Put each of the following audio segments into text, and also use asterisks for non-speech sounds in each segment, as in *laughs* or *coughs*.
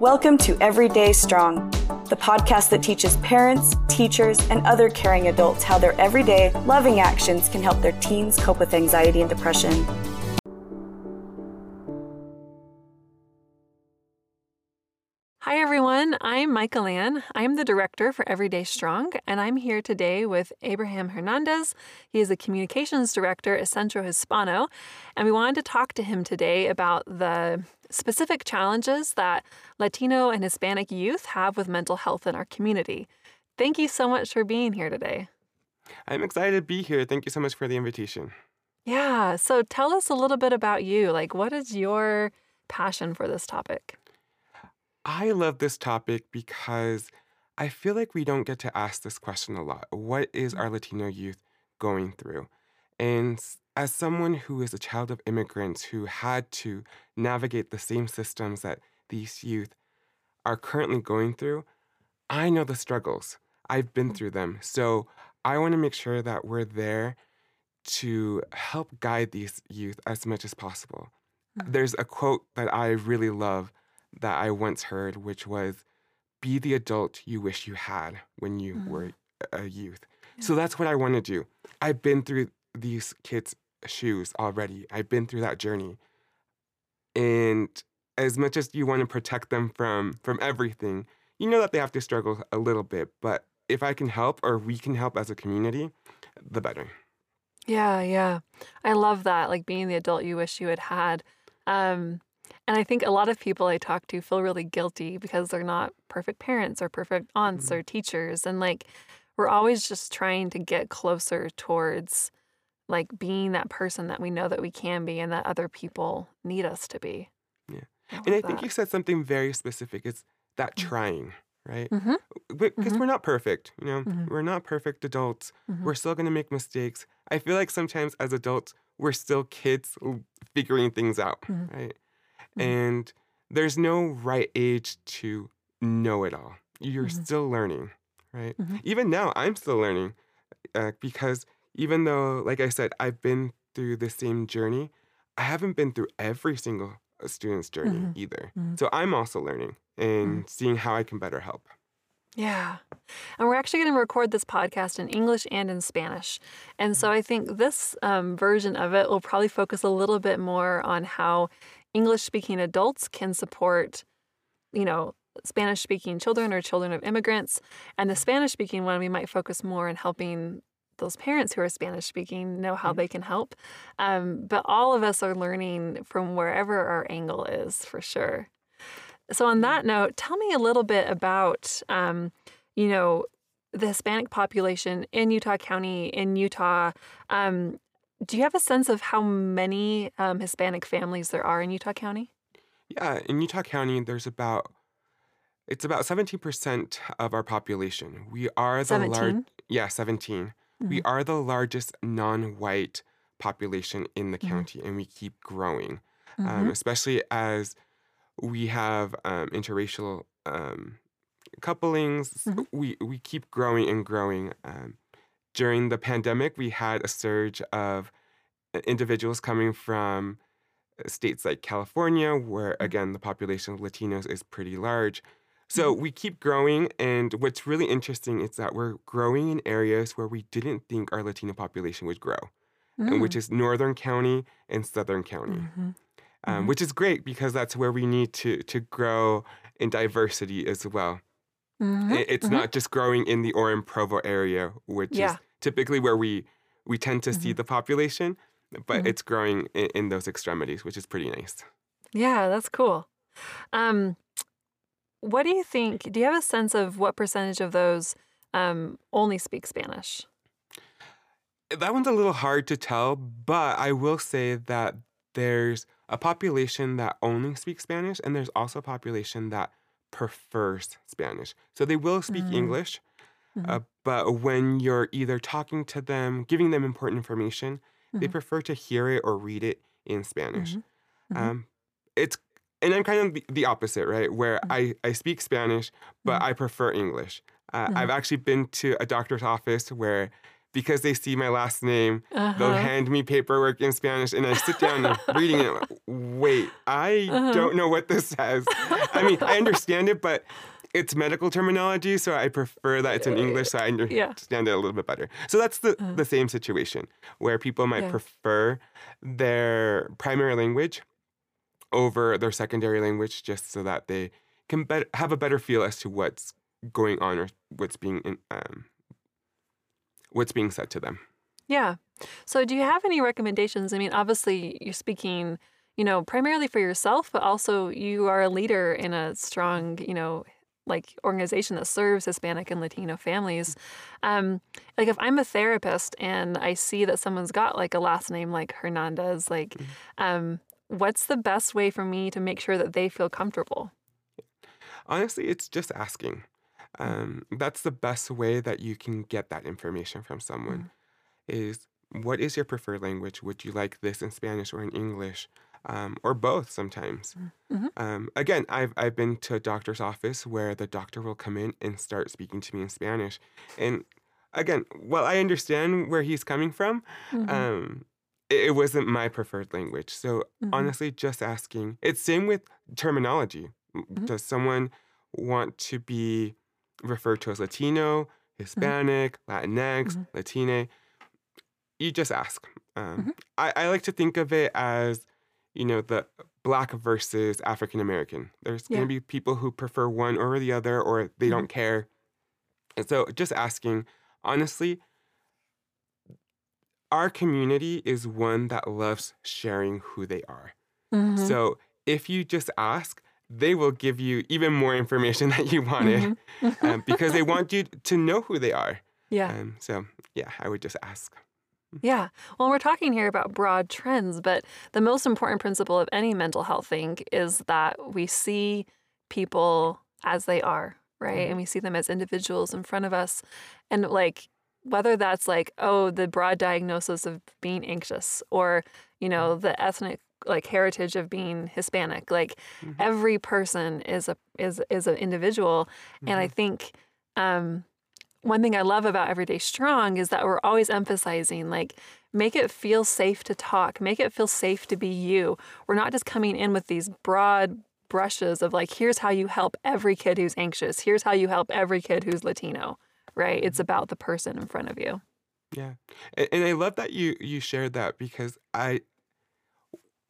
Welcome to Everyday Strong, the podcast that teaches parents, teachers, and other caring adults how their everyday, loving actions can help their teens cope with anxiety and depression. Hi, everyone. I'm Michael Ann. I'm the director for Everyday Strong, and I'm here today with Abraham Hernandez. He is the communications director at Centro Hispano, and we wanted to talk to him today about the specific challenges that Latino and Hispanic youth have with mental health in our community. Thank you so much for being here today. I'm excited to be here. Thank you so much for the invitation. Yeah, so tell us a little bit about you. Like, what is your passion for this topic? I love this topic because I feel like we don't get to ask this question a lot. What is mm. our Latino youth going through? And as someone who is a child of immigrants who had to navigate the same systems that these youth are currently going through, I know the struggles. I've been through them. So I want to make sure that we're there to help guide these youth as much as possible. Mm-hmm. There's a quote that I really love that I once heard, which was, be the adult you wish you had when you mm-hmm. were a youth. Yeah. So that's what I want to do. I've been through these kids' shoes already, I've been through that journey. And as much as you want to protect them from from everything, you know that they have to struggle a little bit, but if I can help or we can help as a community, the better. Yeah, yeah. I love that like being the adult you wish you had had. Um and I think a lot of people I talk to feel really guilty because they're not perfect parents or perfect aunts mm-hmm. or teachers. And like, we're always just trying to get closer towards like being that person that we know that we can be and that other people need us to be. Yeah. I and I that. think you said something very specific. It's that mm. trying, right? Because mm-hmm. mm-hmm. we're not perfect, you know, mm-hmm. we're not perfect adults. Mm-hmm. We're still going to make mistakes. I feel like sometimes as adults, we're still kids figuring things out, mm-hmm. right? Mm-hmm. And there's no right age to know it all. You're mm-hmm. still learning, right? Mm-hmm. Even now, I'm still learning uh, because even though, like I said, I've been through the same journey, I haven't been through every single uh, student's journey mm-hmm. either. Mm-hmm. So I'm also learning and mm-hmm. seeing how I can better help. Yeah. And we're actually going to record this podcast in English and in Spanish. And so I think this um, version of it will probably focus a little bit more on how English speaking adults can support, you know, Spanish speaking children or children of immigrants. And the Spanish speaking one, we might focus more on helping those parents who are Spanish speaking know how mm-hmm. they can help. Um, but all of us are learning from wherever our angle is for sure. So, on that mm-hmm. note, tell me a little bit about, um, you know, the Hispanic population in Utah County, in Utah. Um, do you have a sense of how many um, Hispanic families there are in Utah County? Yeah, in Utah County, there's about it's about 17% of our population. We are the large yeah, 17. Mm-hmm. We are the largest non-white population in the mm-hmm. county and we keep growing. Um, mm-hmm. Especially as we have um, interracial um, couplings, mm-hmm. we we keep growing and growing. Um, during the pandemic, we had a surge of uh, individuals coming from uh, states like California, where mm. again, the population of Latinos is pretty large. So mm-hmm. we keep growing, and what's really interesting is that we're growing in areas where we didn't think our Latino population would grow, mm. and which is Northern County and Southern County, mm-hmm. Um, mm-hmm. which is great because that's where we need to to grow in diversity as well. Mm-hmm. It's mm-hmm. not just growing in the Orem Provo area, which yeah. is typically where we we tend to mm-hmm. see the population, but mm-hmm. it's growing in, in, those extremities, which is pretty nice. Yeah, that's cool. Um, what do you think? Do you have a sense of what percentage of those um, only speak Spanish? That one's a little hard to tell, but I will say that there's a population that only speaks Spanish, and there's also a population that prefers Spanish. So they will speak mm. English, Mm-hmm. Uh, but when you're either talking to them, giving them important information, mm-hmm. they prefer to hear it or read it in Spanish. Mm-hmm. mm-hmm. Um, it's and I'm kind of the, the opposite, right? Where mm-hmm. I, I speak Spanish, but mm-hmm. I prefer English. Uh, I've actually been to a doctor's office where because they see my last name, Uh-huh. they'll hand me paperwork in Spanish, and I sit down and reading it. like, Wait, I Uh-huh. don't know what this says. I mean, I understand it, but it's medical terminology, so I prefer that it's in English, so I *laughs* Yeah. understand it a little bit better. So that's the, the same situation where people might Yeah. prefer their primary language over their secondary language just so that they can bet- have a better feel as to what's going on or what's being in, um, what's being said to them. Yeah. So, do you have any recommendations? I mean, obviously, you're speaking, you know, primarily for yourself, but also you are a leader in a strong, you know, like organization that serves Hispanic and Latino families. Um, like, if I'm a therapist and I see that someone's got like a last name like Hernandez, like, um, what's the best way for me to make sure that they feel comfortable? Honestly, it's just asking. Um, that's the best way that you can get that information from someone. Is what is your preferred language? Would you like this in Spanish or in English, um, or both? Sometimes. Mhm. Um, again, I've I've been to a doctor's office where the doctor will come in and start speaking to me in Spanish, and again, while I understand where he's coming from, Mhm. um, it, wasn't my preferred language. So Mhm. honestly, just asking. It's same with terminology. M- Mhm. Does someone want to be referred to as Latino, Hispanic, Latinx, Mhm. Latine? You just ask. Um, Mhm. I, I like to think of it as, you know, the black versus African American. There's Yeah. going to be people who prefer one over the other, or they Mhm. don't care. And so, just asking. Honestly, our community is one that loves sharing who they are. Mhm. So if you just ask, they will give you even more information *laughs* that you wanted Mhm. um, *laughs* because they want you to know who they are. yeah. Um, so yeah, I would just ask. Yeah. Well, we're talking here about broad trends, but the most important principle of any mental health thing is that we see people as they are, right? Mhm. And we see them as individuals in front of us. And like, whether that's like, oh, the broad diagnosis of being anxious or, you know, the ethnic like heritage of being Hispanic, like Mhm. every person is a is is an individual. And I Mhm. think um one thing I love about Everyday Strong is that we're always emphasizing like make it feel safe to talk, make it feel safe to be you. We're not just coming in with these broad brushes of like here's how you help every kid who's anxious, here's how you help every kid who's Latino, right? It's about the person in front of you. Yeah, and, and I love that you you shared that because I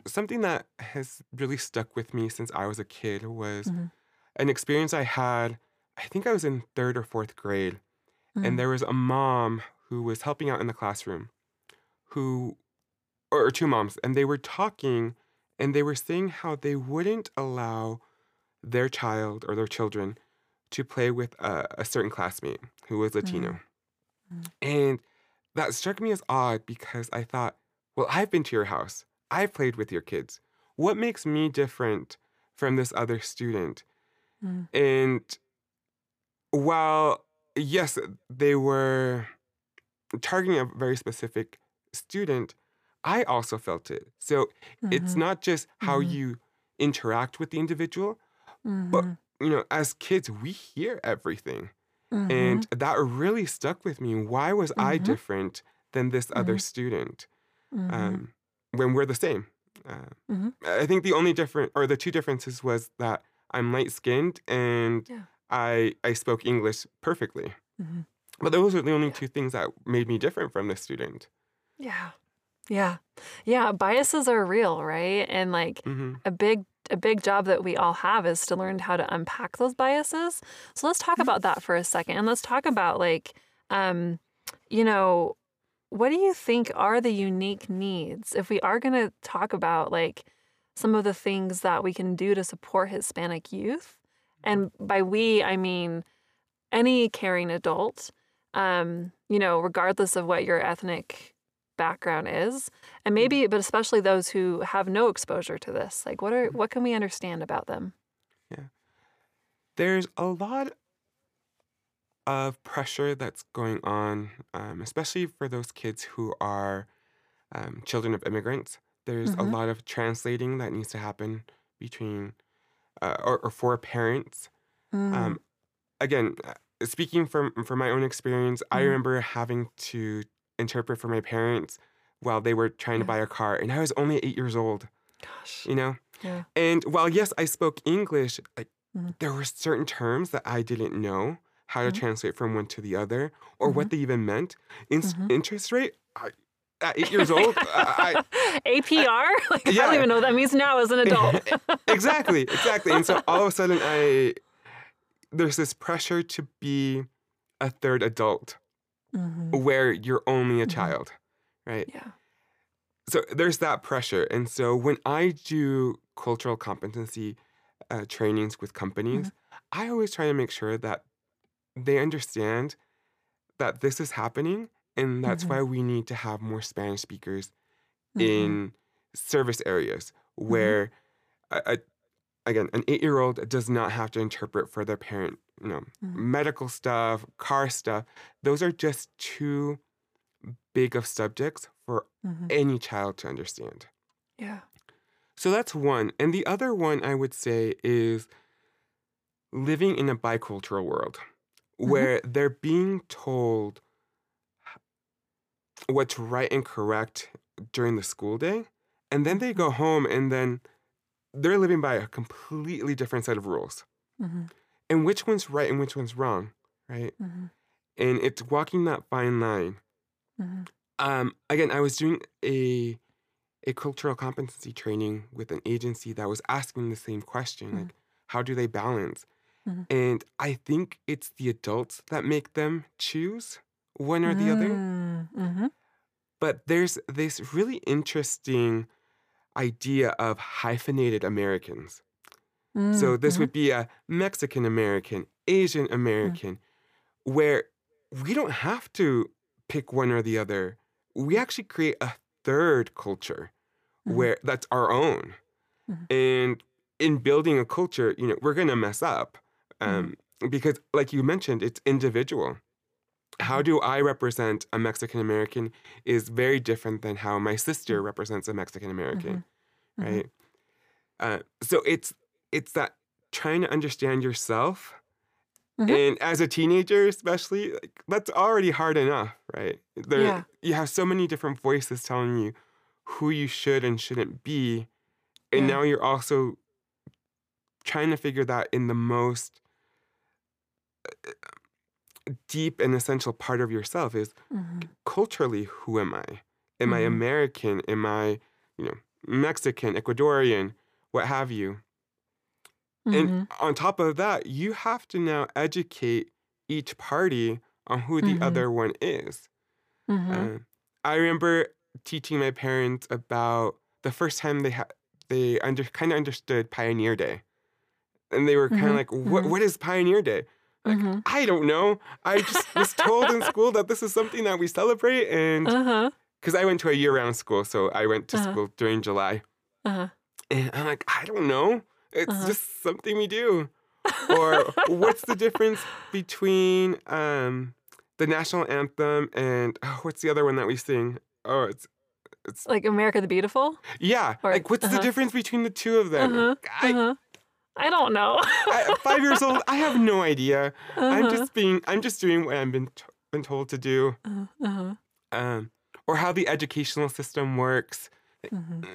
something that has really stuck with me since I was a kid was Mhm. an experience I had. I think I was in third or fourth grade, Mhm. and there was a mom who was helping out in the classroom, who or two moms, and they were talking, and they were saying how they wouldn't allow their child or their children to play with a, a certain classmate who was Latino. Mm. And that struck me as odd because I thought, well, I've been to your house. I've played with your kids. What makes me different from this other student? Mm. And while, yes, they were targeting a very specific student, I also felt it. So it's Mhm. not just how Mhm. you interact with the individual, but, Mhm. You know, as kids, we hear everything. Mhm. And that really stuck with me. Why was I Mhm. different than this other Mhm. student Mhm. um, when we're the same? Uh, Mhm. I think the only different, or the two differences, was that I'm light skinned and Yeah. I I spoke English perfectly. Mhm. But those are the only two things that made me different from this student. Yeah. Yeah. Yeah, biases are real, right? And like hmm a big a big job that we all have is to learn how to unpack those biases. So let's talk about that for a second. And let's talk about like um you know, what do you think are the unique needs if we are going to talk about like some of the things that we can do to support Hispanic youth? And by we, I mean any caring adult, um, you know, regardless of what your ethnic background is, and maybe, but especially those who have no exposure to this. Like, what are what can we understand about them? Yeah there's a lot of pressure that's going on, um, especially for those kids who are um, children of immigrants. There's a Mhm. lot of translating that needs to happen between uh, or, or for parents. Mm, Um, again, uh, speaking from from my own experience, I Mhm. remember having to interpret for my parents while they were trying to buy a car, and I was only eight years old. Gosh. You know, Yeah. and while yes, I spoke English, like Mhm. there were certain terms that I didn't know how to Mhm. translate from one to the other or what they even meant. In- Mhm. Interest rate, I, at eight years old, I, APR? *laughs* *laughs* Like, I don't even know what that means now as an adult. *laughs* exactly, exactly. And so all of a sudden, I there's this pressure to be a third adult Mhm. where you're only a Mhm. child, right? Yeah. So there's that pressure. And so when I do cultural competency uh, trainings with companies, I always try to make sure that they understand that this is happening. And that's Mhm. why we need to have more Spanish speakers Mhm. in service areas where, a, a, again, an eight year old does not have to interpret for their parent, you know, Mhm. medical stuff, car stuff. Those are just too big of subjects for Mhm. any child to understand. Yeah. So that's one. And the other one I would say is living in a bicultural world Mm-hmm. where they're being told what's right and correct during the school day. And then they Mm-hmm. go home and then they're living by a completely different set of rules. Mhm. And which one's right and which one's wrong, right? Mhm. And it's walking that fine line. Mhm. Um, again, I was doing a a cultural competency training with an agency that was asking the same question, Mhm. like how do they balance? Mhm. And I think it's the adults that make them choose one or the other. Mm, mhm. But there's this really interesting idea of hyphenated Americans. So Mm, this mhm. would be a Mexican American, Asian American, where we don't have to pick one or the other. We actually create a third culture Mhm. where that's our own. Mhm. And in building a culture, you know, we're gonna mess up. Um, because like you mentioned, it's individual. How do I represent a Mexican American is very different than how my sister represents a Mexican American Mhm. right? Uh, so it's it's that trying to understand yourself, Mhm. and as a teenager, especially, like that's already hard enough, right? There, Yeah. you have so many different voices telling you who you should and shouldn't be, and Yeah. now you're also trying to figure that in the most uh, deep and essential part of yourself is Mhm. culturally who am i am i Mhm. american am i you know mexican ecuadorian what have you and Mhm. on top of that you have to now educate each party on who the Mhm. other one is. Uh, i remember teaching my parents about the first time they had they under kind of understood pioneer day and they were kind of Mhm. like what Mhm. what is pioneer day like Mhm. i don't know i just was told in *laughs* school that this is something that we celebrate and Uh-huh. because I went to a year round school, so I went to Uh-huh. school during July. Uh-huh. And I'm like, I don't know. It's Uh-huh. just something we do. *laughs* Or what's the difference between um, the national anthem and oh, what's the other one that we sing? Oh, it's it's Like America the Beautiful? yeah. Or- like what's the uh-huh. difference between the two of them? Uh-huh. I, Uh-huh. I don't know. I, five years old, I have no idea. I'm Uh-huh. just being I'm just doing what I've been t- been told to do. Uh-huh. Uh-huh. Um, or how the educational system works. Mhm.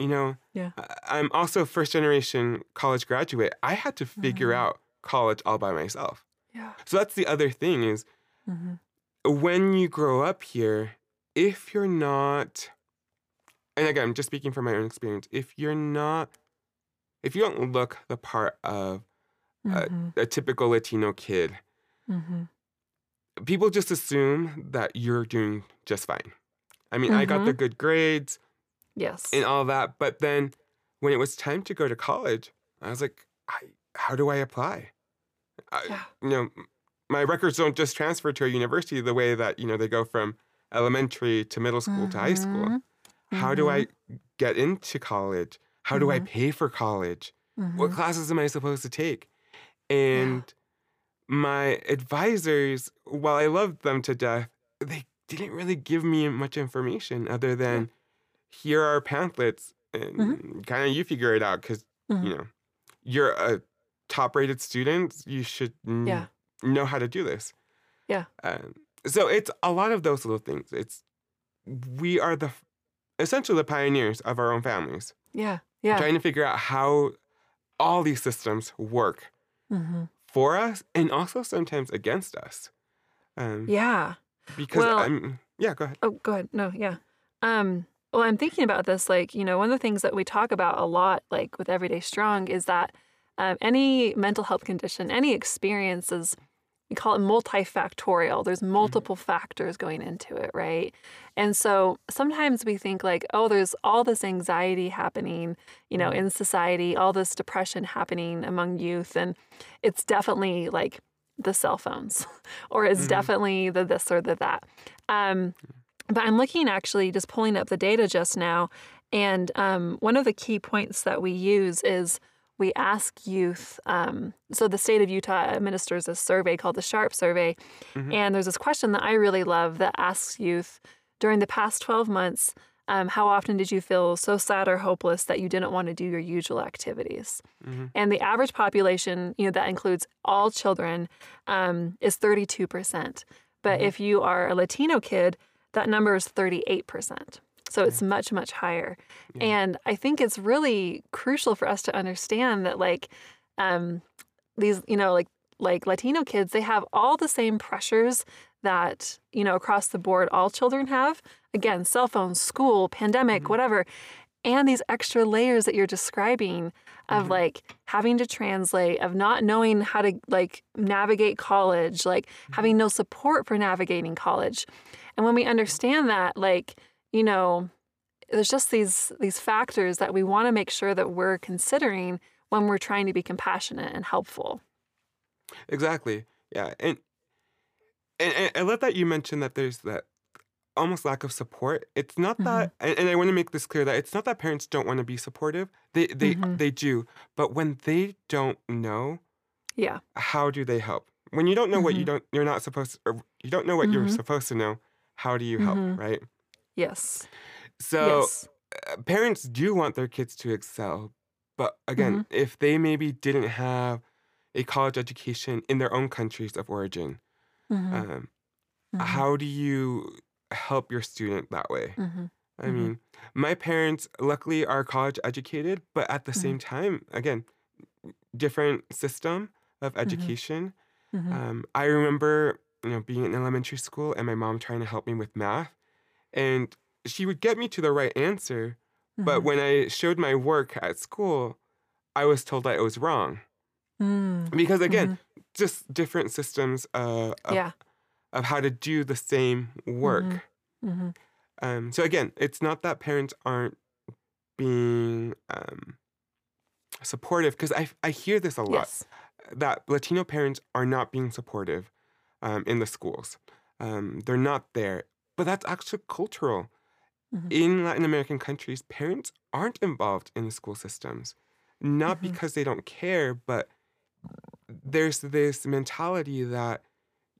you know Yeah. I- i'm also a first generation college graduate i had to figure Mhm. out college all by myself Yeah. so that's the other thing is Mhm. when you grow up here if you're not and again i'm just speaking from my own experience if you're not if you don't look the part of Uh, Mhm. a typical latino kid Mhm. people just assume that you're doing just fine i mean i got Mm-hmm. the good grades Yes. and all that. But then when it was time to go to college, I was like, I, how do I apply? I, Yeah. You know, my records don't just transfer to a university the way that, you know, they go from elementary to middle school to high school. Mhm. How do I get into college? How do I Mhm. pay for college? What Mhm. classes am I supposed to take? And my advisors, while I loved them to death, they didn't really give me much information other than here are pamphlets and kind of you figure it out because you know you're a top rated student you should n- Yeah. know how to do this Yeah. um, so it's a lot of those little things. It's we are the essentially the pioneers of our own families. Yeah. Yeah. Trying to figure out how all these systems work mm-hmm. for us and also sometimes against us. Um, yeah. Because well, I'm, yeah, go ahead. Oh, go ahead. No, yeah. Um, well, I'm thinking about this. Like, you know, one of the things that we talk about a lot, like with Everyday Strong, is that um, any mental health condition, any experience is we call it multifactorial. There's mm-hmm. multiple mm-hmm. factors going into it, right? And so sometimes we think like, oh, there's all this anxiety happening, you know, mm-hmm. in society, all this depression happening among youth, and it's definitely like the cell phones, *laughs* or it's mm-hmm. definitely the this or the that. Um, but I'm looking actually just pulling up the data just now, and um, one of the key points that we use is we ask youth. Um, so the state of Utah administers a survey called the SHARP survey. Mm-hmm. And there's this question that I really love that asks youth during the past 12 months, um, how often did you feel so sad or hopeless that you didn't want to do your usual activities? Mm-hmm. And the average population, you know, that includes all children, um, is 32%. But mm-hmm. if you are a Latino kid, that number is 38%. So it's much, much higher. Yeah. And I think it's really crucial for us to understand that like um, these, you know, like like Latino kids, they have all the same pressures that, you know, across the board all children have. Again, cell phones, school, pandemic, mm-hmm. whatever. And these extra layers that you're describing of mm-hmm. like having to translate, of not knowing how to like navigate college, like mm-hmm. having no support for navigating college. And when we understand that, like, you know, there's just these these factors that we want to make sure that we're considering when we're trying to be compassionate and helpful. Exactly. Yeah. And and, and I love that you mentioned that there's that almost lack of support. It's not mm-hmm. that and, and, I want to make this clear that it's not that parents don't want to be supportive. They they mm-hmm. they do. But when they don't know, yeah. How do they help? When you don't know mm-hmm. what you mm-hmm. don't you're not supposed to, or you don't know what you're mm-hmm. supposed to know, how do you help, mm-hmm. right? Yes. So yes. Uh, parents do want their kids to excel, but again, mm-hmm. if they maybe didn't have a college education in their own countries of origin, mm-hmm. Um, mm-hmm. how do you help your student that way? Mm-hmm. I mm-hmm. mean, my parents luckily are college educated, but at the same mm-hmm. time, again, different system of education. Um, I remember, you know, being in elementary school and my mom trying to help me with math and she would get me to the right answer. Mm-hmm. But when I showed my work at school, I was told that it was wrong. Mm. Because again, mm-hmm. just different systems uh, of, yeah. of how to do the same work. Mm-hmm. mm-hmm. Um, so again, it's not that parents aren't being um, supportive, because I, I hear this a lot yes. that Latino parents are not being supportive um, in the schools. Um, they're not there but that's actually cultural. Mm-hmm. In Latin American countries, parents aren't involved in the school systems, not mm-hmm. because they don't care, but there's this mentality that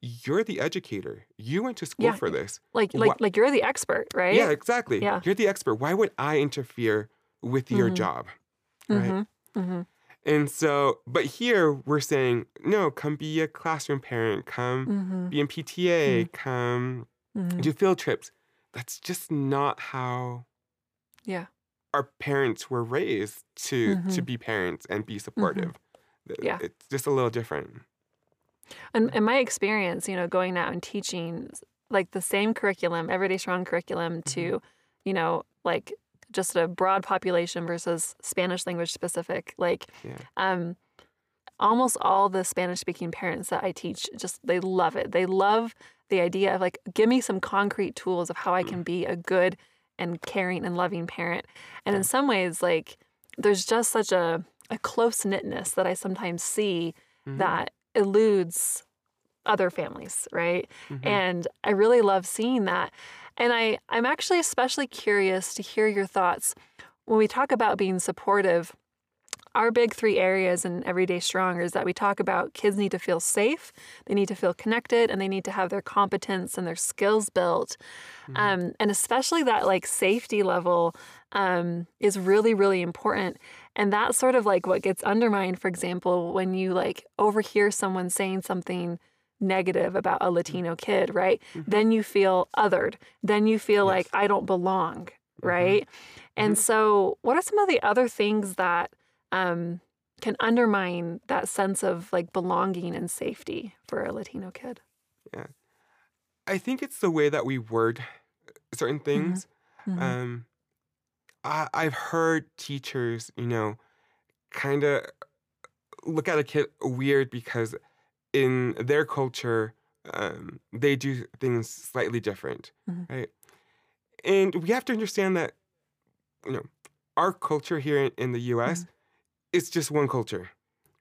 you're the educator. You went to school yeah. for this. Like like Why? like you're the expert, right? Yeah, exactly. Yeah. You're the expert. Why would I interfere with mm-hmm. your job? Right? Mm-hmm. Mm-hmm. And so, but here we're saying, no, come be a classroom parent, come mm-hmm. be in PTA, come mm-hmm. do field trips. That's just not how yeah our parents were raised to mm-hmm. to be parents and be supportive. Mm-hmm. Yeah. It's just a little different. And in my experience, you know, going out and teaching like the same curriculum, everyday strong curriculum to, mm-hmm. you know, like just a broad population versus Spanish language specific, like yeah. um almost all the Spanish speaking parents that I teach just they love it. They love the idea of like, give me some concrete tools of how I can be a good and caring and loving parent. And in some ways, like, there's just such a, a close knitness that I sometimes see mm-hmm. that eludes other families, right? Mm-hmm. And I really love seeing that. And I, I'm actually especially curious to hear your thoughts when we talk about being supportive our big three areas in Everyday Stronger is that we talk about kids need to feel safe, they need to feel connected, and they need to have their competence and their skills built. Mm-hmm. Um, and especially that like safety level um, is really, really important. And that's sort of like what gets undermined, for example, when you like overhear someone saying something negative about a Latino kid, right? Mm-hmm. Then you feel othered. Then you feel yes. like I don't belong, mm-hmm. right? Mm-hmm. And so, what are some of the other things that um, can undermine that sense of like belonging and safety for a Latino kid? Yeah. I think it's the way that we word certain mm-hmm. things. Mm-hmm. Um, I, I've heard teachers, you know, kind of look at a kid weird because in their culture, um, they do things slightly different, mm-hmm. right? And we have to understand that, you know, our culture here in, in the U.S. Mm-hmm. Is just one culture,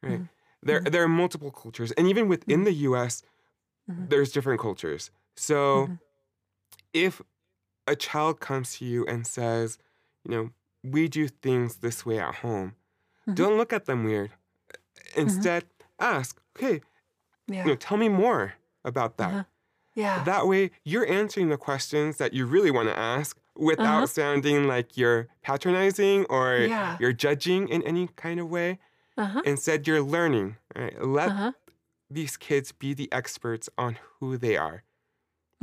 right? Mm-hmm. There, mm-hmm. there are multiple cultures, and even within mm-hmm. the U.S., mm-hmm. there's different cultures. So, if a child comes to you and says, you know, we do things this way at home, don't look at them weird. Instead, ask, okay, yeah. You know, tell me more about that. Uh-huh. Yeah. That way, you're answering the questions that you really want to ask without uh-huh. sounding like you're patronizing or yeah. you're judging in any kind of way. Uh-huh. Instead, you're learning. Right? Let uh-huh. these kids be the experts on who they are.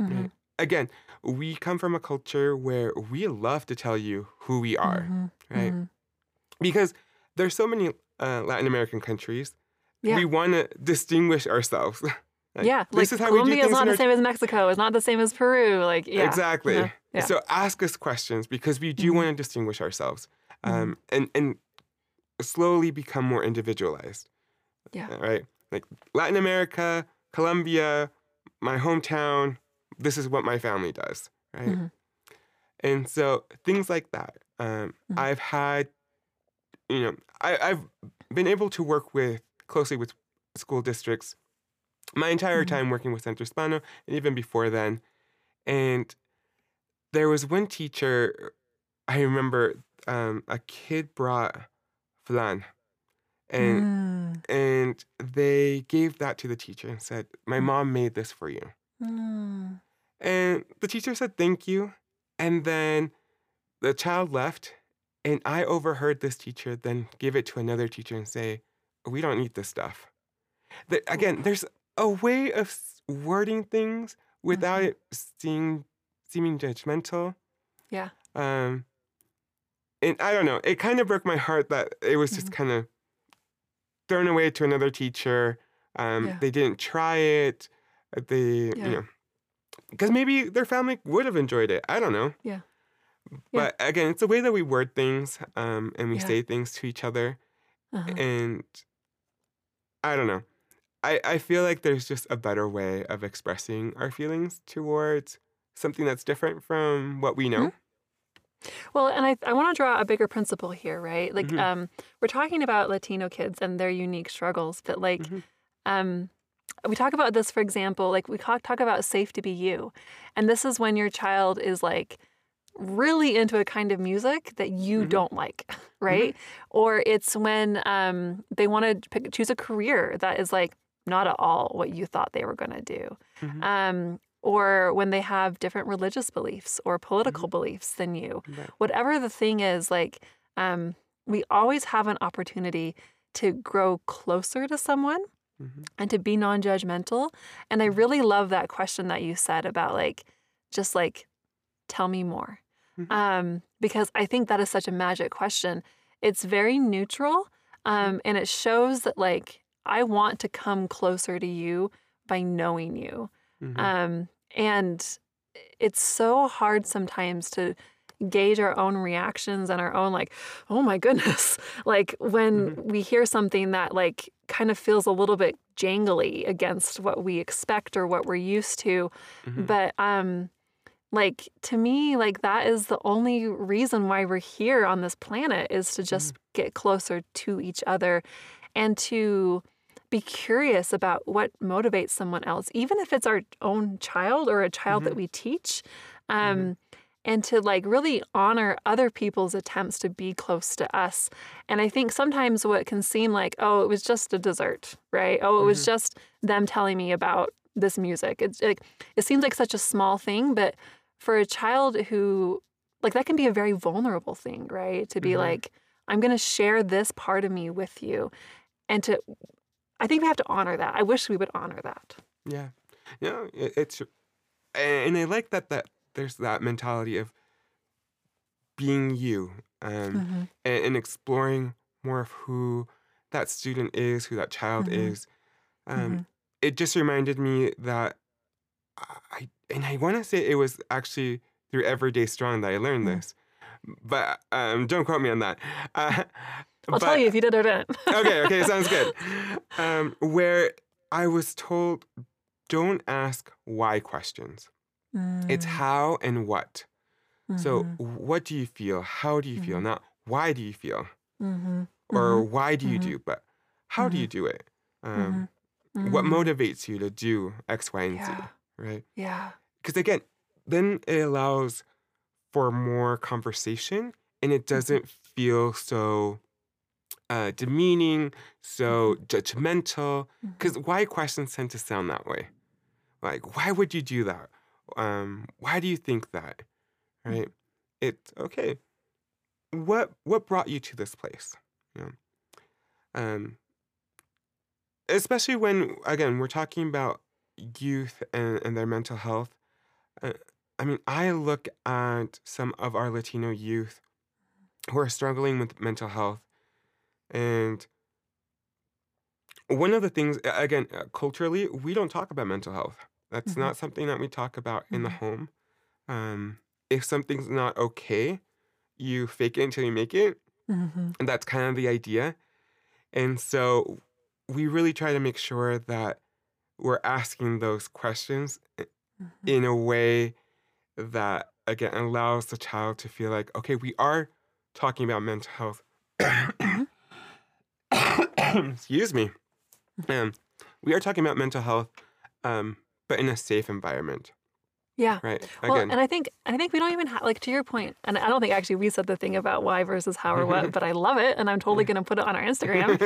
Mm-hmm. Right? Again, we come from a culture where we love to tell you who we are, mm-hmm. right? Mm-hmm. Because there's so many uh, Latin American countries yeah. we want to distinguish ourselves. *laughs* like, yeah, this like is how Colombia we do is not the same as Mexico. It's not the same as Peru. Like, yeah. Exactly. Uh-huh. Yeah. So ask us questions because we do mm-hmm. want to distinguish ourselves um, mm-hmm. and, and slowly become more individualized. Yeah. Right? Like Latin America, Colombia, my hometown, this is what my family does. Right? Mm-hmm. And so things like that. Um, mm-hmm. I've had, you know, I, I've been able to work with closely with school districts my entire mm-hmm. time working with Centro Hispano and even before then. And there was one teacher, I remember um, a kid brought flan. And mm. and they gave that to the teacher and said, My mm. mom made this for you. Mm. And the teacher said thank you. And then the child left. And I overheard this teacher then give it to another teacher and say, we don't need this stuff. The, again, there's a way of wording things without mm-hmm. it seeming seeming judgmental. Yeah. Um, and I don't know. It kind of broke my heart that it was just mm-hmm. kind of thrown away to another teacher. Um, yeah. They didn't try it. Uh, they, yeah. you know, because maybe their family would have enjoyed it. I don't know. Yeah. But yeah. again, it's the way that we word things um, and we say things to each other. Uh-huh. And I don't know. I, I feel like there's just a better way of expressing our feelings towards something that's different from what we know. Mm-hmm. Well, and I, I want to draw a bigger principle here, right? Like, mm-hmm. um, we're talking about Latino kids and their unique struggles, but like, mm-hmm. um, we talk about this, for example, like we talk, talk about safe to be you. And this is when your child is like really into a kind of music that you mm-hmm. don't like, *laughs* right? Mm-hmm. Or it's when um, they want to pick, choose a career that is like not at all what you thought they were going to do. Mm-hmm. Um, or when they have different religious beliefs or political mm-hmm. beliefs than you. Right. Whatever the thing is, like um, we always have an opportunity to grow closer to someone. Mm-hmm. And to be non judgmental. And I mm-hmm. really love that question that you said about like, just like, tell me more mm-hmm. um, because I think that is such a magic question. It's very neutral um, and it shows that, like, I want to come closer to you by knowing you. Mm-hmm. Um, and it's so hard sometimes to gauge our own reactions and our own like oh my goodness *laughs* like when mm-hmm. we hear something that like kind of feels a little bit jangly against what we expect or what we're used to mm-hmm. but um like to me like that is the only reason why we're here on this planet is to just mm. get closer to each other and to be curious about what motivates someone else even if it's our own child or a child mm-hmm. that we teach um, mm-hmm. and to like really honor other people's attempts to be close to us and i think sometimes what can seem like oh it was just a dessert right oh it was mm-hmm. just them telling me about this music it's like it seems like such a small thing but for a child who like that can be a very vulnerable thing, right? To be mm-hmm. like, I'm going to share this part of me with you. And to, I think we have to honor that. I wish we would honor that. Yeah. Yeah, it's and I like that that there's that mentality of being you um, mm-hmm. and, and, exploring more of who that student is, who that child mm-hmm. is. Um, mm-hmm. It just reminded me that I and I want to say it was actually through Everyday Strong that I learned mm. this, but um, don't quote me on that. *laughs* Uh, I'll but, tell you if you did or didn't. okay, okay, sounds good. Um, where I was told, don't ask why questions. Mm. It's how and what. Mm-hmm. So, what do you feel? How do you feel? Mm-hmm. Not why do you feel? Mm-hmm. Or mm-hmm. why do you do? Mm-hmm. But how do you mm-hmm. do it? Um, what motivates you to do X, Y, and yeah. Z? Right? Yeah. Because again, then it allows for more conversation and it doesn't feel so uh, demeaning, so judgmental. Because why questions tend to sound that way? Like, why would you do that? Um, why do you think that? Right? It's okay. What what brought you to this place? You know? Um, especially when again we're talking about youth and, and their mental health. Uh, I mean, I look at some of our Latino youth who are struggling with mental health, and one of the things, again, uh, culturally, we don't talk about mental health. That's mm-hmm. not something that we talk about in the mm-hmm. home. Um, if something's not okay, you fake it until you make it. Mm-hmm. And that's kind of the idea. And so we really try to make sure that we're asking those questions mm-hmm. in a way that, again, allows the child to feel like, okay, we are talking about mental health. Mm-hmm. *coughs* Excuse me. Um, we are talking about mental health, um, but in a safe environment. Yeah. Right. Again. Well, and I think I think we don't even have like to your point, and I don't think actually we said the thing about why versus how or what, but I love it, and I'm totally gonna put it on our Instagram.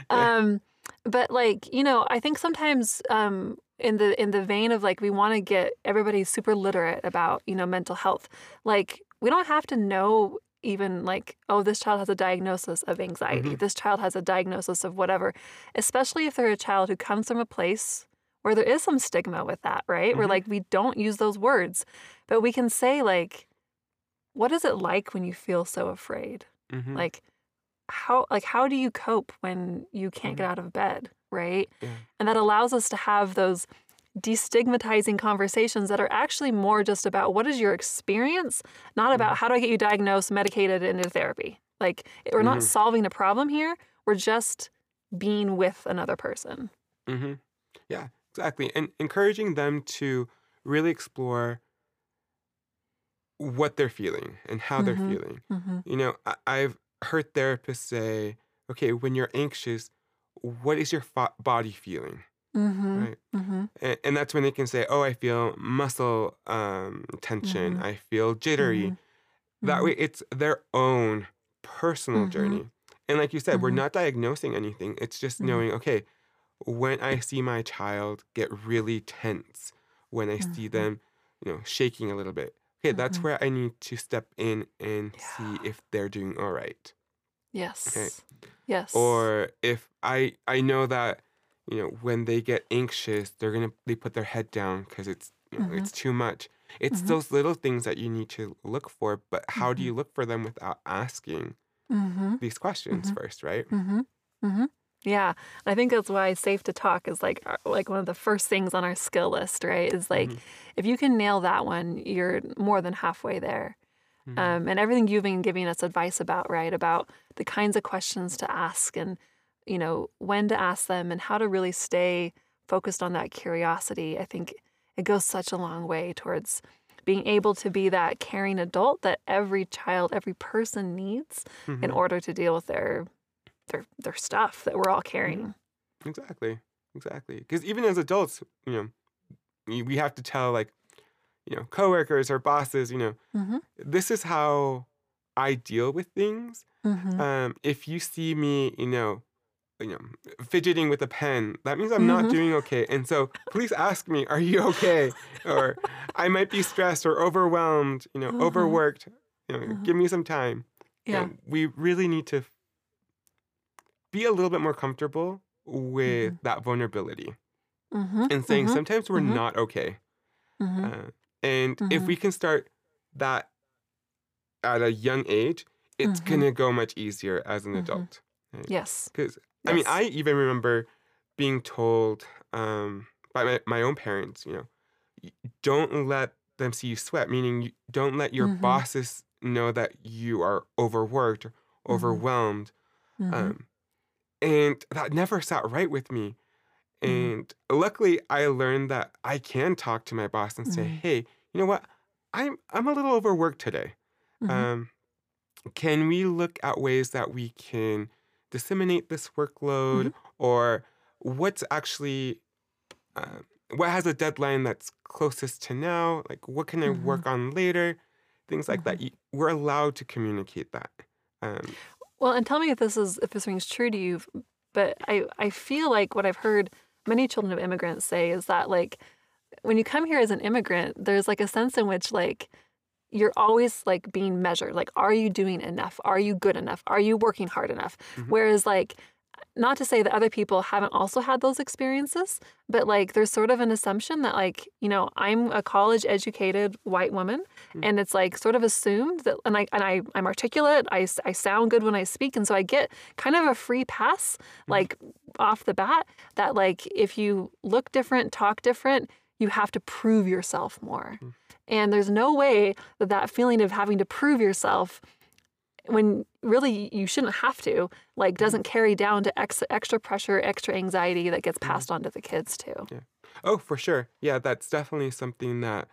*laughs* um, but like you know, I think sometimes um, in the in the vein of like we want to get everybody super literate about you know mental health, like we don't have to know even like oh this child has a diagnosis of anxiety, mm-hmm. this child has a diagnosis of whatever, especially if they're a child who comes from a place where there is some stigma with that, right? Mm-hmm. Where like we don't use those words, but we can say like, what is it like when you feel so afraid? Mm-hmm. Like how like how do you cope when you can't get mm-hmm. out of bed, right? Yeah. And that allows us to have those destigmatizing conversations that are actually more just about what is your experience, not about mm-hmm. how do I get you diagnosed, medicated, into therapy. Like we're not mm-hmm. solving the problem here. We're just being with another person. Mm-hmm. Yeah, Exactly. And encouraging them to really explore what they're feeling and how mm-hmm. they're feeling. Mm-hmm. You know, I- have heard therapists say, okay, when you're anxious, what is your fo- body feeling? Mm-hmm. Right. Mm-hmm. And, and, that's when they can say, oh, I feel muscle um, tension, mm-hmm. I feel jittery. Mm-hmm. That way, it's their own personal journey. And like you said, we're not diagnosing anything. It's just knowing, okay, when I see my child get really tense, when I mm-hmm. see them, you know, shaking a little bit, okay, mm-hmm. that's where I need to step in and yeah. see if they're doing all right. Yes. Okay. Yes. Or if I I know that you know when they get anxious, they're gonna they put their head down because it's you know, mm-hmm. it's too much. It's mm-hmm. those little things that you need to look for, but how do you mm-hmm. look for them without asking mm-hmm. these questions first, right? Yeah, I think that's why safe to talk is like uh, like one of the first things on our skill list, right? Is like mm-hmm. if you can nail that one, you're more than halfway there. Mm-hmm. Um, and everything you've been giving us advice about, right? About the kinds of questions to ask and you know when to ask them and how to really stay focused on that curiosity. I think it goes such a long way towards being able to be that caring adult that every child, every person needs mm-hmm. in order to deal with their their their stuff that we're all carrying. Exactly, exactly. Because even as adults, you know, we have to tell like, you know, coworkers or bosses, you know, mm-hmm. this is how I deal with things. Mm-hmm. Um, if you see me, you know, you know, fidgeting with a pen, that means I'm mm-hmm. not doing okay. And so please ask me, are you okay? or I might be stressed or overwhelmed, you know, mm-hmm. overworked. You know, give me some time. Yeah. You know, we really need to be a little bit more comfortable with mm-hmm. that vulnerability. Mm-hmm. and saying Mhm. sometimes we're not okay. Uh, and if we can start that at a young age, it's Mhm. gonna go much easier as an adult. yes. Because I mean, I even remember being told um, by my, my own parents, you know, don't let them see you sweat, meaning you don't let your Mhm. bosses know that you are overworked or Mm-hmm. overwhelmed. Mhm. Um, and that never sat right with me. Mhm. And luckily, I learned that I can talk to my boss and say, Mhm. "Hey, you know what? I'm I'm a little overworked today. Um, can we look at ways that we can disseminate this workload, Mhm. or what's actually uh, what has a deadline that's closest to now? Like, what can I Mhm. work on later? Things like that. Mhm. Y- We're allowed to communicate that. Um, Well, and tell me if this is if this rings true to you. But I I feel like what I've heard many children of immigrants say is that like when you come here as an immigrant, there's like a sense in which like you're always like being measured. Like, are you doing enough? Are you good enough? Are you working hard enough? Mhm. Whereas like not to say that other people haven't also had those experiences, but like there's sort of an assumption that like, you know, I'm a college educated white woman Mm. and it's like sort of assumed that and I and I I'm articulate, I, I sound good when I speak and so I get kind of a free pass like off the bat that like if you look different, talk different, you have to prove yourself more. And there's no way that that feeling of having to prove yourself when really you shouldn't have to like doesn't carry down to ex- extra pressure extra anxiety that gets passed on to the kids too yeah. Oh, for sure. Yeah, that's definitely something that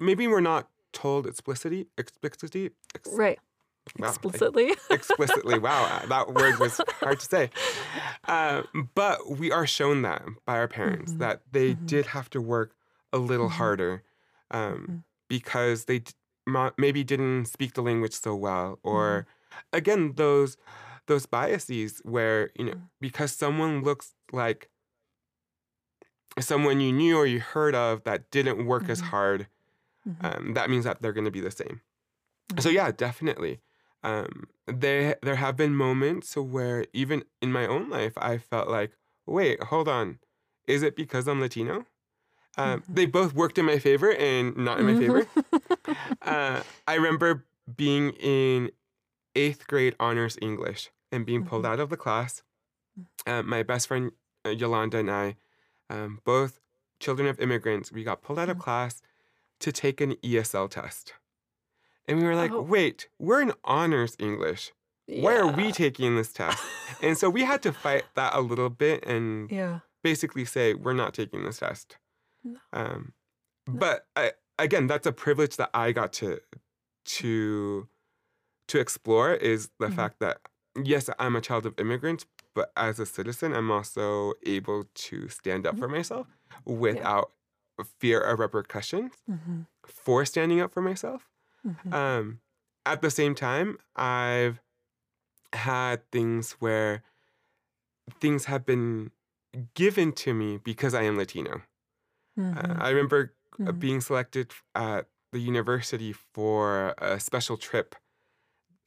maybe we're not told explicitly. Explicitly. Ex- right wow, I- explicitly *laughs* explicitly. Wow, uh, that word was hard to say. *laughs* Uh, but we are shown that by our parents Mhm, that they mhm. did have to work a little Mhm. harder um, Mhm. because they d- maybe didn't speak the language so well, Mm-hmm. or again those those biases where you know Mhm. because someone looks like someone you knew or you heard of that didn't work as Mhm. hard um, that means that they're going to be the same. So yeah, definitely. Um, there there have been moments where even in my own life, I felt like, wait, hold on, is it because I'm Latino? Um. They both worked in my favor and not in my favor. *laughs* Uh, I remember being in eighth grade honors English and being pulled Mhm. out of the class. Uh, my best friend uh, Yolanda and I, um, both children of immigrants, we got pulled out of class to take an ESL test. And we were like, Oh. wait, we're in honors English. Why are we taking this test? And so we had to fight that a little bit and *laughs* yeah basically say, we're not taking this test. Um. But I, again, that's a privilege that I got to to to explore is the Mhm. fact that yes, I'm a child of immigrants, but as a citizen, I'm also able to stand up Mhm. for myself without fear of repercussions Mhm. for standing up for myself. Mhm. Um, at the same time, I've had things where things have been given to me because I am Latino. Uh, Mhm. I remember uh, Mhm. being selected at the university for a special trip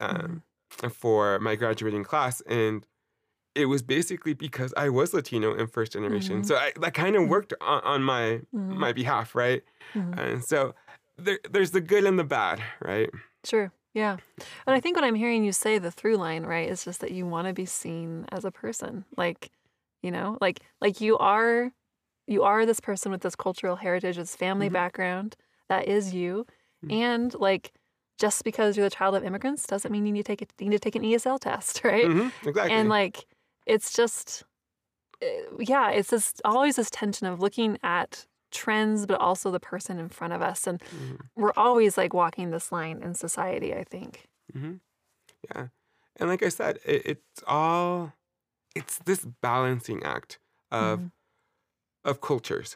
Mm-hmm. um, for my graduating class, and it was basically because I was Latino and first generation. Mhm. So I, that kind of Mhm. worked on, on my my behalf, right? And so there, there's the good and the bad, right? Sure. Yeah. And I think what I'm hearing you say, the through line, right, is just that you want to be seen as a person. Like, you know, like like you are you are this person with this cultural heritage, this family Mhm. background. That is you. Mhm. And like just because you're the child of immigrants doesn't mean you need to take it you need to take an ESL test, *laughs* right? Mhm, exactly. And like it's just uh, yeah, it's just always this tension of looking at trends but also the person in front of us and Mhm, we're always like walking this line in society, I think. mhm. Yeah, and like I said, it, it's all it's this balancing act of Mhm. Of cultures.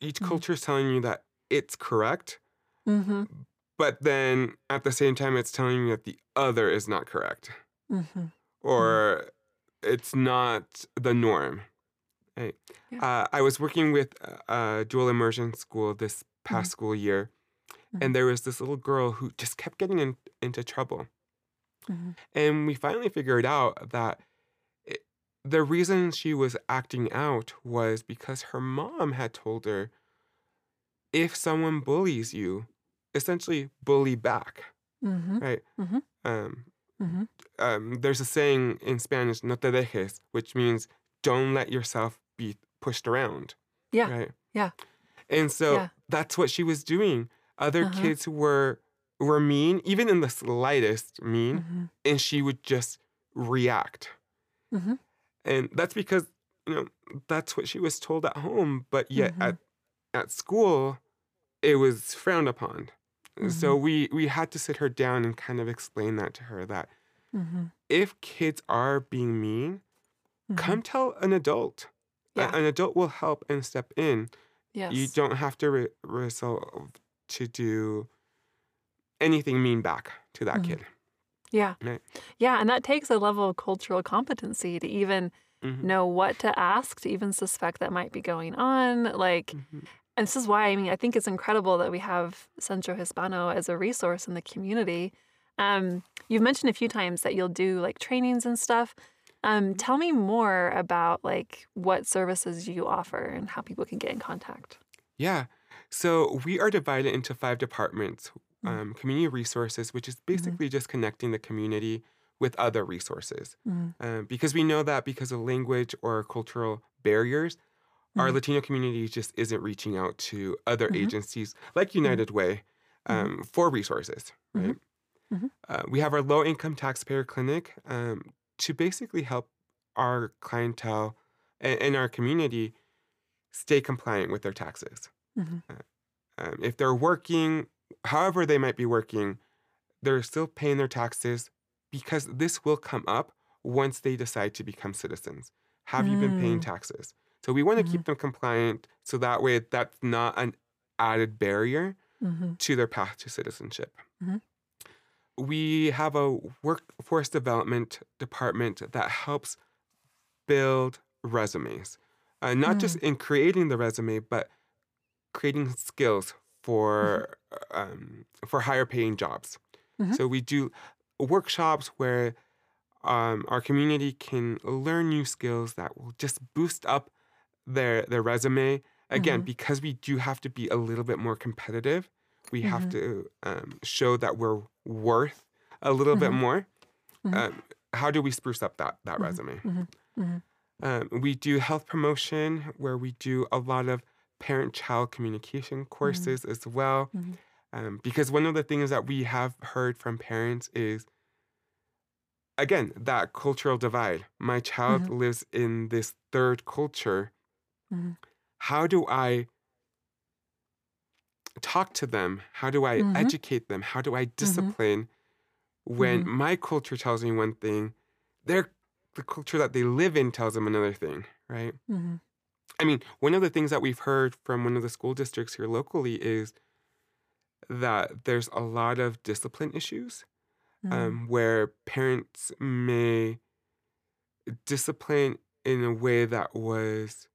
Each Mhm. culture is telling you that it's correct, Mhm. but then at the same time, it's telling you that the other is not correct Mhm. or it's not the norm. Right? Yeah. Uh, I was working with a dual immersion school this past Mhm. school year, Mhm. and there was this little girl who just kept getting in, into trouble. Mhm. And we finally figured out that the reason she was acting out was because her mom had told her if someone bullies you, essentially bully back, Mm-hmm. right? Mhm. Um, Mm-hmm. um, there's a saying in Spanish, no te dejes, which means don't let yourself be pushed around. Yeah. Right. Yeah. And so Yeah. that's what she was doing. Other Uh-huh. kids were were mean, even in the slightest mean, Mm-hmm. and she would just react. And that's because, you know, that's what she was told at home, but yet Mhm. at at school it was frowned upon. Mm-hmm. So we we had to sit her down and kind of explain that to her that Mm-hmm. if kids are being mean, come tell an adult. Yeah. an adult will help and step in. Yes. You don't have to re- resolve to do anything mean back to that Mhm. kid. Yeah. Right. Yeah. And that takes a level of cultural competency to even Mhm. know what to ask, to even suspect that might be going on. Like, Mhm. and this is why, I mean, I think it's incredible that we have Centro Hispano as a resource in the community. Um, you've mentioned a few times that you'll do like trainings and stuff. Um, tell me more about like what services you offer and how people can get in contact. Yeah. So we are divided into five departments. Um, community resources, which is basically just connecting the community with other resources. Um, because we know that because of language or cultural barriers, our. Latino community just isn't reaching out to other agencies like United Way um, for resources, right? Uh, we have our low income taxpayer clinic um, to basically help our clientele and, and our community stay compliant with their taxes. Mhm. Um, if they're working, however they might be working, they're still paying their taxes because this will come up once they decide to become citizens. Have you been paying Mm. taxes? So we want to Mhm. keep them compliant so that way that's not an added barrier Mhm. to their path to citizenship. Mhm. We have a workforce development department that helps build resumes, uh, not just in creating the resume, but creating skills for um, for higher paying jobs. Mhm. So we do workshops where um, our community can learn new skills that will just boost up their their resume. Again, Mhm. because we do have to be a little bit more competitive, we have Mhm. to um, show that we're worth a little bit Mhm. more. Mhm. Um, how do we spruce up that that resume? Um, we do health promotion where we do a lot of parent child communication courses as well. Mhm. Um, because one of the things that we have heard from parents is, again, that cultural divide. My child Mhm. lives in this third culture. Mhm. How do I talk to them? How do I Mhm. educate them? How do I discipline when my culture tells me one thing, their the culture that they live in tells them another thing, right? I mean, one of the things that we've heard from one of the school districts here locally is that there's a lot of discipline issues Mhm. um, where parents may discipline in a way that was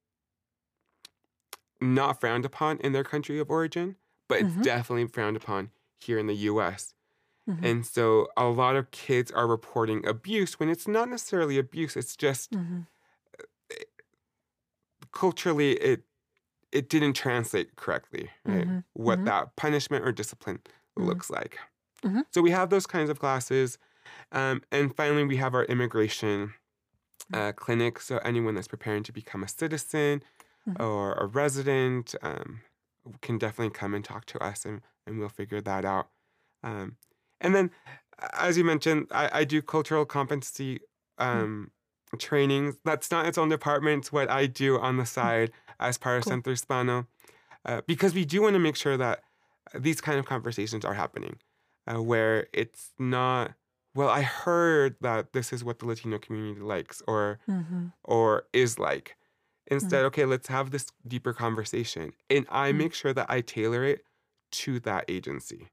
not frowned upon in their country of origin, but it's Mhm. definitely frowned upon here in the US. Mhm. And so a lot of kids are reporting abuse when it's not necessarily abuse, it's just Mhm. Culturally it it didn't translate correctly, right? Mhm, What mhm. that punishment or discipline Mhm. looks like. Mhm. So we have those kinds of classes. Um, and finally, we have our immigration uh, clinic. So anyone that's preparing to become a citizen or a resident um, can definitely come and talk to us and, and we'll figure that out. Um, and then, as you mentioned, I, I do cultural competency um, trainings. That's not its own department. It's what I do on the side as part of Cool. Centro Hispano, uh, because we do want to make sure that these kind of conversations are happening, uh, where it's not. Well, I heard that this is what the Latino community likes, or Mhm. or is like. Instead, okay, let's have this deeper conversation, and I Mhm. make sure that I tailor it to that agency.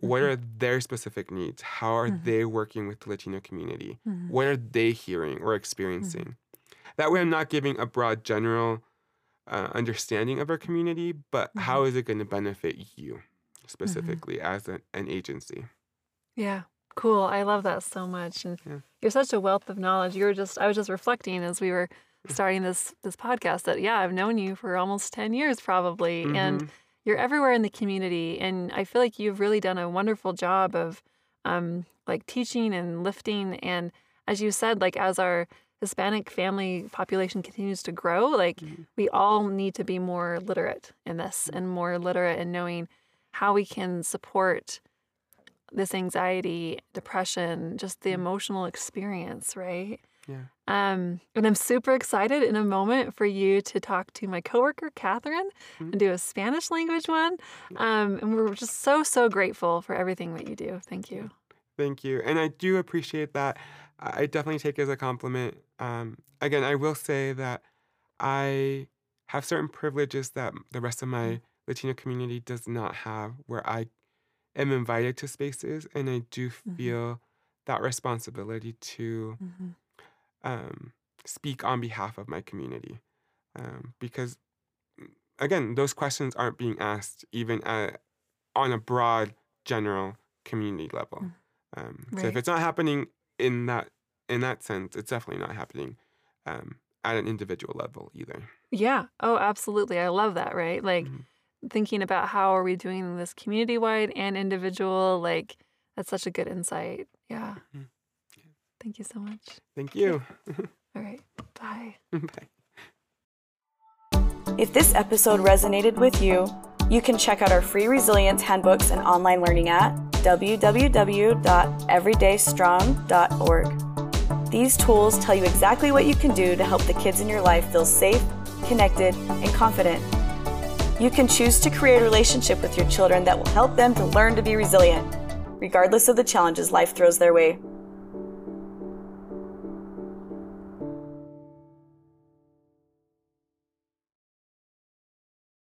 What Mhm. are their specific needs? How are Mhm. they working with the Latino community? Mhm. What are they hearing or experiencing? That way, I'm not giving a broad, general uh, understanding of our community, but Mm-hmm. how is it going to benefit you specifically as an, an agency? Yeah. Cool. I love that so much. And yeah. you're such a wealth of knowledge. You were just I was just reflecting as we were *laughs* starting this this podcast that yeah, I've known you for almost 10 years probably mm-hmm. and you're everywhere in the community and I feel like you've really done a wonderful job of um like teaching and lifting and as you said like as our Hispanic family population continues to grow, like mm-hmm. we all need to be more literate in this and more literate in knowing how we can support this anxiety, depression, just the mm-hmm. emotional experience, right? Yeah. Um, and I'm super excited in a moment for you to talk to my coworker Catherine mm-hmm. and do a Spanish language one. Um, and we're just so so grateful for everything that you do. Thank you. Thank you, and I do appreciate that. I definitely take it as a compliment. Um, again, I will say that I have certain privileges that the rest of my mm. Latino community does not have, where I am invited to spaces, and I do mm-hmm. feel mm-hmm. that responsibility to mm-hmm. Um, speak on behalf of my community, um, because mm, again, those questions aren't being asked even at, on a broad, general community level. Mm. Um, right. So if it's not happening in that in that sense, it's definitely not happening um, at an individual level either. Yeah. Oh, absolutely. I love that. Right. Like mm-hmm. thinking about how are we doing this community wide and individual. Like that's such a good insight. Yeah. Mm-hmm. Thank you so much. Thank you. *laughs* All right. Bye. *laughs* Bye. If this episode resonated with you, you can check out our free resilience handbooks and online learning at www.everydaystrong.org. These tools tell you exactly what you can do to help the kids in your life feel safe, connected, and confident. You can choose to create a relationship with your children that will help them to learn to be resilient, regardless of the challenges life throws their way.